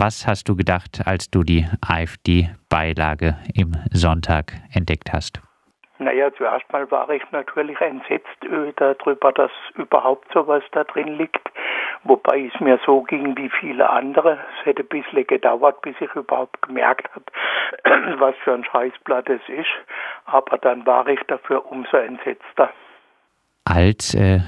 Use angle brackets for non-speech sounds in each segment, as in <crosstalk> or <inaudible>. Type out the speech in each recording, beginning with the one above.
Was hast du gedacht, als du die AfD-Beilage im Sonntag entdeckt hast? Naja, zuerst mal war ich natürlich entsetzt darüber, dass überhaupt sowas da drin liegt. Wobei es mir so ging wie viele andere. Es hätte ein bisschen gedauert, bis ich überhaupt gemerkt habe, <clears throat> was für ein Scheißblatt es ist. Aber dann war ich dafür umso entsetzter. Als äh,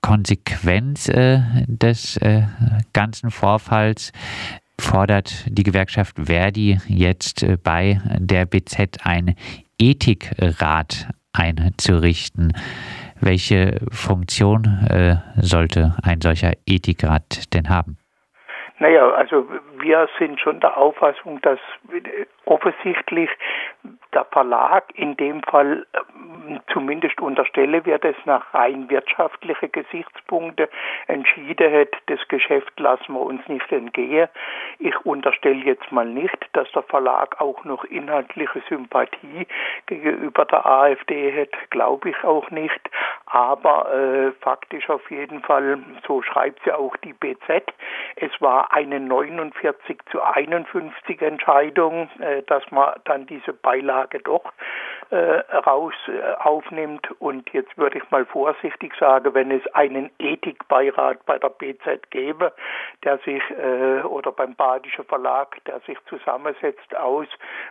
Konsequenz äh, des äh, ganzen Vorfalls fordert die Gewerkschaft Verdi jetzt äh, bei der BZ ein Ethikrat einzurichten. Welche Funktion äh, sollte ein solcher Ethikrat denn haben? Naja, also wir sind schon der Auffassung, dass offensichtlich der Verlag in dem Fall ähm, zumindest unterstelle wir das nach rein wirtschaftlichen Gesichtspunkten entschieden hat, das Geschäft lassen wir uns nicht entgehen. Ich unterstelle jetzt mal nicht, dass der Verlag auch noch inhaltliche Sympathie gegenüber der AfD hat, glaube ich auch nicht. Aber äh, faktisch auf jeden Fall, so schreibt sie auch die BZ, es war eine 49 zu 51 Entscheidung, äh, dass man dann diese Beilage doch raus äh, aufnimmt. Und jetzt würde ich mal vorsichtig sagen, wenn es einen Ethikbeirat bei der BZ gäbe, der sich äh, oder beim Badischen Verlag, der sich zusammensetzt aus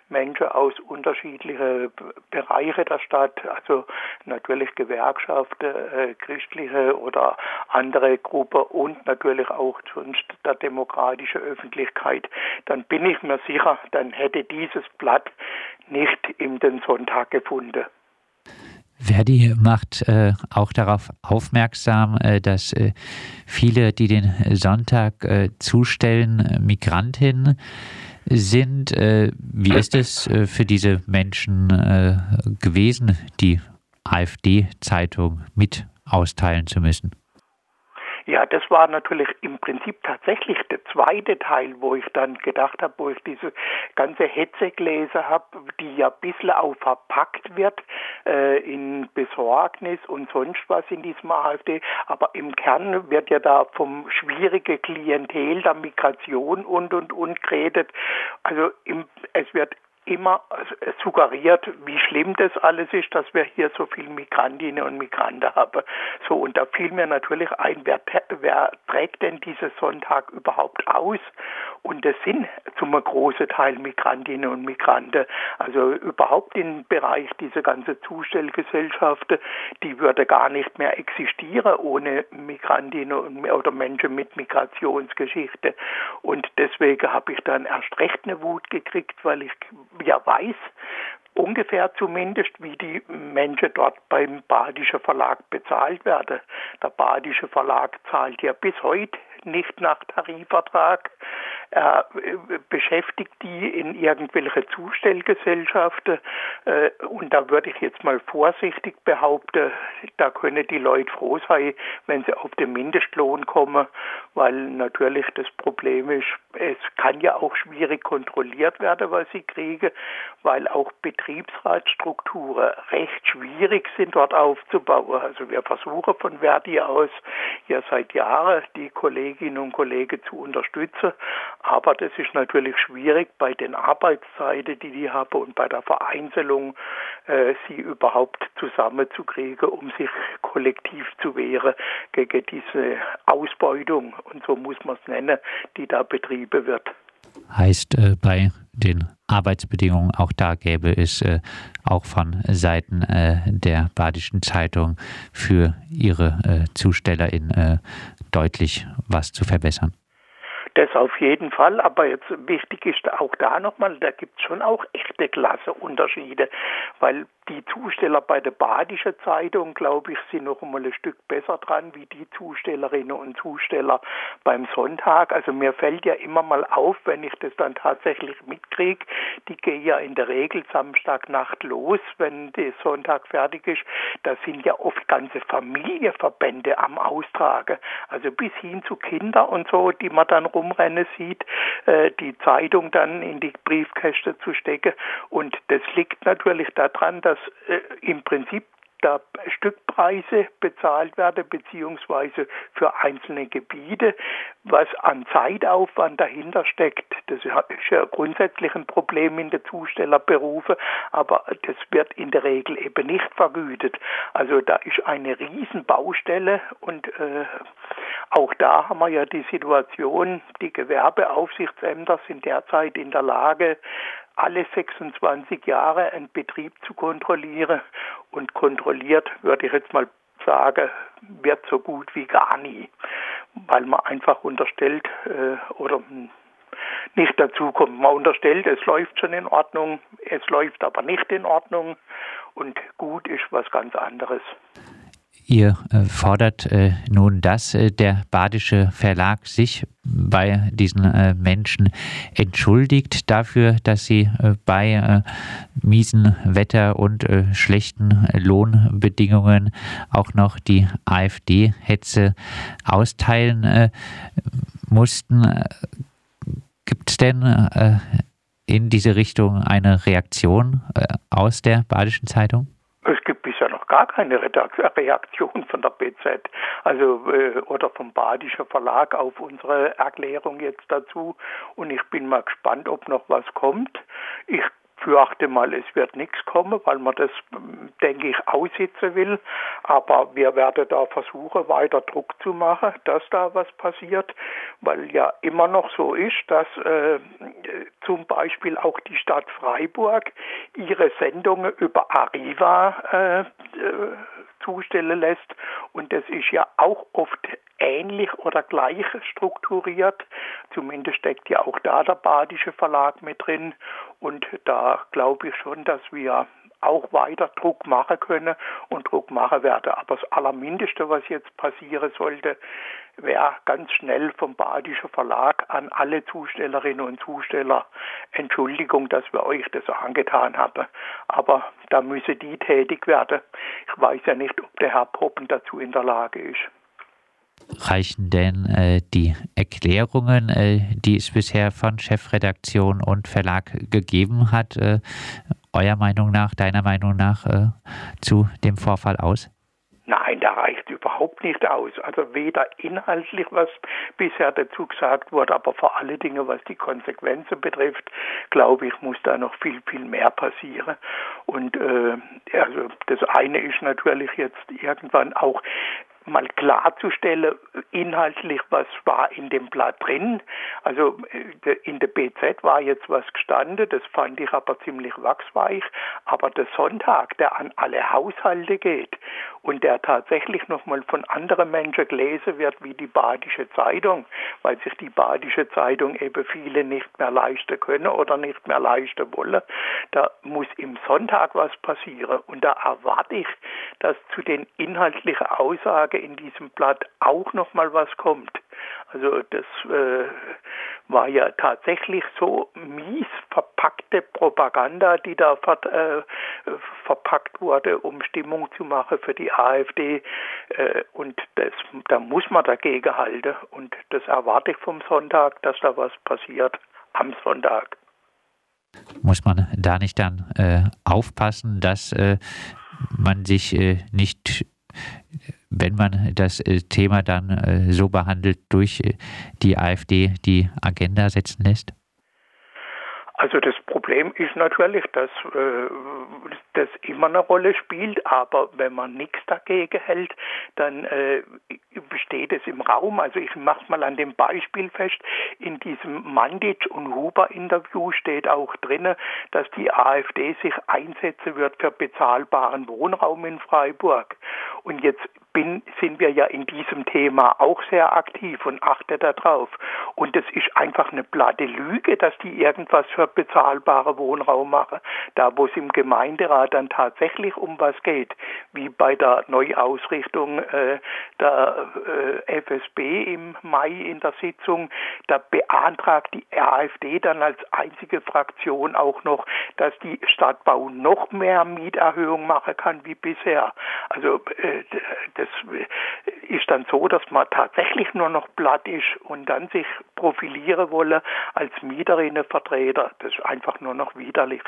Menschen aus unterschiedlichen Bereichen der Stadt, also natürlich Gewerkschaften, äh, christliche oder andere Gruppen und natürlich auch sonst der demokratische Öffentlichkeit, dann bin ich mir sicher, dann hätte dieses Blatt nicht in den Sonntag gefunden. Verdi macht äh, auch darauf aufmerksam, äh, dass äh, viele, die den Sonntag äh, zustellen, äh, Migrantinnen sind. Äh, wie ist es für diese Menschen gewesen, die AfD-Zeitung mit austeilen zu müssen? Ja, das war natürlich im Prinzip tatsächlich der zweite Teil, wo ich dann gedacht habe, wo ich diese ganze Hetze gelesen habe, die ja ein bisschen auch verpackt wird äh, in Besorgnis und sonst was in diesem AfD. Aber im Kern wird ja da vom schwierigen Klientel der Migration und und und geredet. Also im, es wird immer suggeriert, wie schlimm das alles ist, dass wir hier so viele Migrantinnen und Migranten haben. So, und da fiel mir natürlich ein, wer, wer trägt denn diesen Sonntag überhaupt aus? Und das sind zum großen Teil Migrantinnen und Migranten. Also überhaupt im Bereich dieser ganzen Zustellgesellschaften, die würde gar nicht mehr existieren ohne Migrantinnen und, oder Menschen mit Migrationsgeschichte. Und deswegen habe ich dann erst recht eine Wut gekriegt, weil ich ja weiß, ungefähr zumindest, wie die Menschen dort beim Badischen Verlag bezahlt werden. Der Badische Verlag zahlt ja bis heute nicht nach Tarifvertrag. Er äh, beschäftigt die in irgendwelche Zustellgesellschaften. Äh, und da würde ich jetzt mal vorsichtig behaupten, da können die Leute froh sein, wenn sie auf den Mindestlohn kommen, weil natürlich das Problem ist, es kann ja auch schwierig kontrolliert werden, was sie kriegen, weil auch Betriebsratsstrukturen recht schwierig sind dort aufzubauen. Also wir versuchen von Verdi aus ja seit Jahren die Kolleginnen und Kollegen zu unterstützen, aber das ist natürlich schwierig bei den Arbeitszeiten, die die haben und bei der Vereinzelung, äh, sie überhaupt zusammenzukriegen, um sich kollektiv zu wehren gegen diese Ausbeutung, und so muss man es nennen, die da betrieben wird. Heißt äh, bei den Arbeitsbedingungen, auch da gäbe es äh, auch von Seiten äh, der Badischen Zeitung für ihre äh, ZustellerInnen äh, deutlich was zu verbessern. Das auf jeden Fall, aber jetzt wichtig ist auch da nochmal, da gibt es schon auch echte Klasseunterschiede, weil die Zusteller bei der Badischen Zeitung, glaube ich, sind noch einmal ein Stück besser dran wie die Zustellerinnen und Zusteller beim Sonntag. Also mir fällt ja immer mal auf, wenn ich das dann tatsächlich mitkriege, die gehen ja in der Regel Samstagnacht los, wenn der Sonntag fertig ist. Da sind ja oft ganze Familienverbände am Austragen, also bis hin zu Kinder und so, die man dann rumrennen sieht, äh, die Zeitung dann in die Briefkäste zu stecken. Und das liegt natürlich daran, dass dass äh, im Prinzip da Stückpreise bezahlt werden, beziehungsweise für einzelne Gebiete, was an Zeitaufwand dahinter steckt. Das ist ja grundsätzlich ein Problem in den Zustellerberufen, aber das wird in der Regel eben nicht vergütet. Also da ist eine Riesenbaustelle und äh, auch da haben wir ja die Situation, die Gewerbeaufsichtsämter sind derzeit in der Lage, alle 26 Jahre einen Betrieb zu kontrollieren und kontrolliert, würde ich jetzt mal sagen, wird so gut wie gar nie, weil man einfach unterstellt äh, oder nicht dazu kommt. Man unterstellt, es läuft schon in Ordnung, es läuft aber nicht in Ordnung und gut ist was ganz anderes. Ihr äh, fordert äh, nun, dass äh, der badische Verlag sich bei diesen Menschen entschuldigt dafür, dass sie bei miesen Wetter und schlechten Lohnbedingungen auch noch die AfD-Hetze austeilen mussten. Gibt es denn in diese Richtung eine Reaktion aus der Badischen Zeitung? Gar keine <laughs> Reaktion von der BZ, also äh, oder vom Badischer Verlag auf unsere Erklärung jetzt dazu. Und ich bin mal gespannt, ob noch was kommt. Ich fürchte mal, es wird nichts kommen, weil man das, denke ich, aussitzen will. Aber wir werden da versuchen, weiter Druck zu machen, dass da was passiert, weil ja immer noch so ist, dass äh, zum Beispiel auch die Stadt Freiburg ihre Sendungen über Arriva äh, äh, zustellen lässt. Und das ist ja auch oft ähnlich oder gleich strukturiert. Zumindest steckt ja auch da der Badische Verlag mit drin. Und da glaube ich schon, dass wir auch weiter Druck machen können und Druck machen werden. Aber das Allermindeste, was jetzt passieren sollte, wäre ganz schnell vom Badischen Verlag an alle Zustellerinnen und Zusteller Entschuldigung, dass wir euch das angetan haben. Aber da müsse die tätig werden. Ich weiß ja nicht, ob der Herr Poppen dazu in der Lage ist. Reichen denn äh, die Erklärungen, äh, die es bisher von Chefredaktion und Verlag gegeben hat, äh, eurer Meinung nach, deiner Meinung nach, äh, zu dem Vorfall aus? Nein, da reicht überhaupt nicht aus. Also weder inhaltlich, was bisher dazu gesagt wurde, aber vor allen Dingen, was die Konsequenzen betrifft, glaube ich, muss da noch viel, viel mehr passieren. Und äh, also das eine ist natürlich jetzt irgendwann auch mal klarzustellen, inhaltlich, was war in dem Blatt drin. Also äh, in der BZ war jetzt was gestanden, das fand ich aber ziemlich wachsweich. Aber der Sonntag, der an alle Haushalte geht und der tatsächlich nochmal von anderen Menschen gelesen wird, wie die Badische Zeitung, weil sich die Badische Zeitung eben viele nicht mehr leisten können oder nicht mehr leisten wollen, da muss im Sonntag was passieren. Und da erwarte ich, dass zu den inhaltlichen Aussagen Tage in diesem Blatt auch noch mal was kommt. Also das äh, war ja tatsächlich so mies verpackte Propaganda, die da ver äh, verpackt wurde, um Stimmung zu machen für die AfD. Äh, und das, da muss man dagegen halten. Und das erwarte ich vom Sonntag, dass da was passiert am Sonntag. Muss man da nicht dann äh, aufpassen, dass äh, man sich äh, nicht wenn man das äh, Thema dann äh, so behandelt, durch äh, die AfD die Agenda setzen lässt? Also das Problem ist natürlich, dass äh, das immer eine Rolle spielt, aber wenn man nichts dagegen hält, dann äh, besteht es im Raum. Also ich mache mal an dem Beispiel fest, in diesem Mandic und Huber Interview steht auch drin, dass die AfD sich einsetzen wird für bezahlbaren Wohnraum in Freiburg. Und jetzt bin, sind wir ja in diesem Thema auch sehr aktiv und achte darauf. Und es ist einfach eine platte Lüge, dass die irgendwas für bezahlbare Wohnraum machen. Da, wo es im Gemeinderat dann tatsächlich um was geht, wie bei der Neuausrichtung äh, der äh, FSB im Mai in der Sitzung, da beantragt die AfD dann als einzige Fraktion auch noch, dass die Stadtbau noch mehr Mieterhöhung machen kann wie bisher. Also äh, das ist dann so, dass man tatsächlich nur noch platt ist und dann sich profilieren wolle als Mieterinnenvertreter. Das ist einfach nur noch widerlich.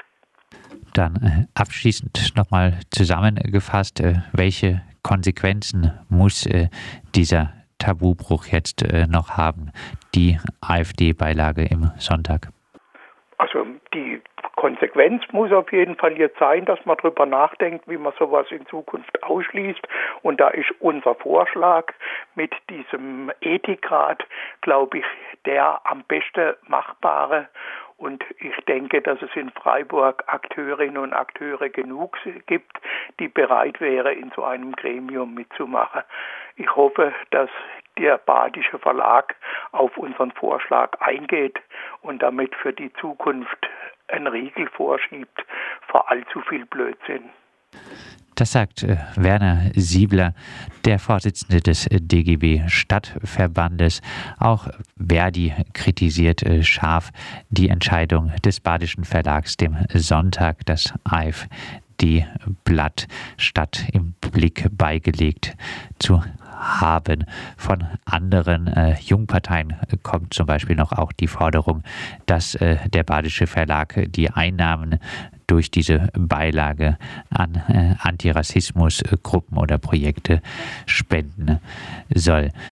Dann äh, abschließend nochmal zusammengefasst, äh, welche Konsequenzen muss äh, dieser Tabubruch jetzt noch haben, die AfD-Beilage im Sonntag? Also die Konsequenz muss auf jeden Fall jetzt sein, dass man darüber nachdenkt, wie man sowas in Zukunft ausschließt. Und da ist unser Vorschlag mit diesem Ethikrat, glaube ich, der am besten machbare. Und ich denke, dass es in Freiburg Akteurinnen und Akteure genug gibt, die bereit wären, in so einem Gremium mitzumachen. Ich hoffe, dass der Badische Verlag auf unseren Vorschlag eingeht und damit für die Zukunft einen Riegel vorschiebt vor allzu viel Blödsinn. Das sagt äh, Werner Siebler, der Vorsitzende des äh, DGB Stadtverbandes. Auch Verdi kritisiert äh, scharf die Entscheidung des Badischen Verlags, dem Sonntag das AfD-Blatt statt im Blick beigelegt zu haben. Von anderen äh, Jungparteien kommt zum Beispiel noch auch die Forderung, dass äh, der Badische Verlag die Einnahmen durch diese Beilage an äh, Antirassismusgruppen oder Projekte spenden soll.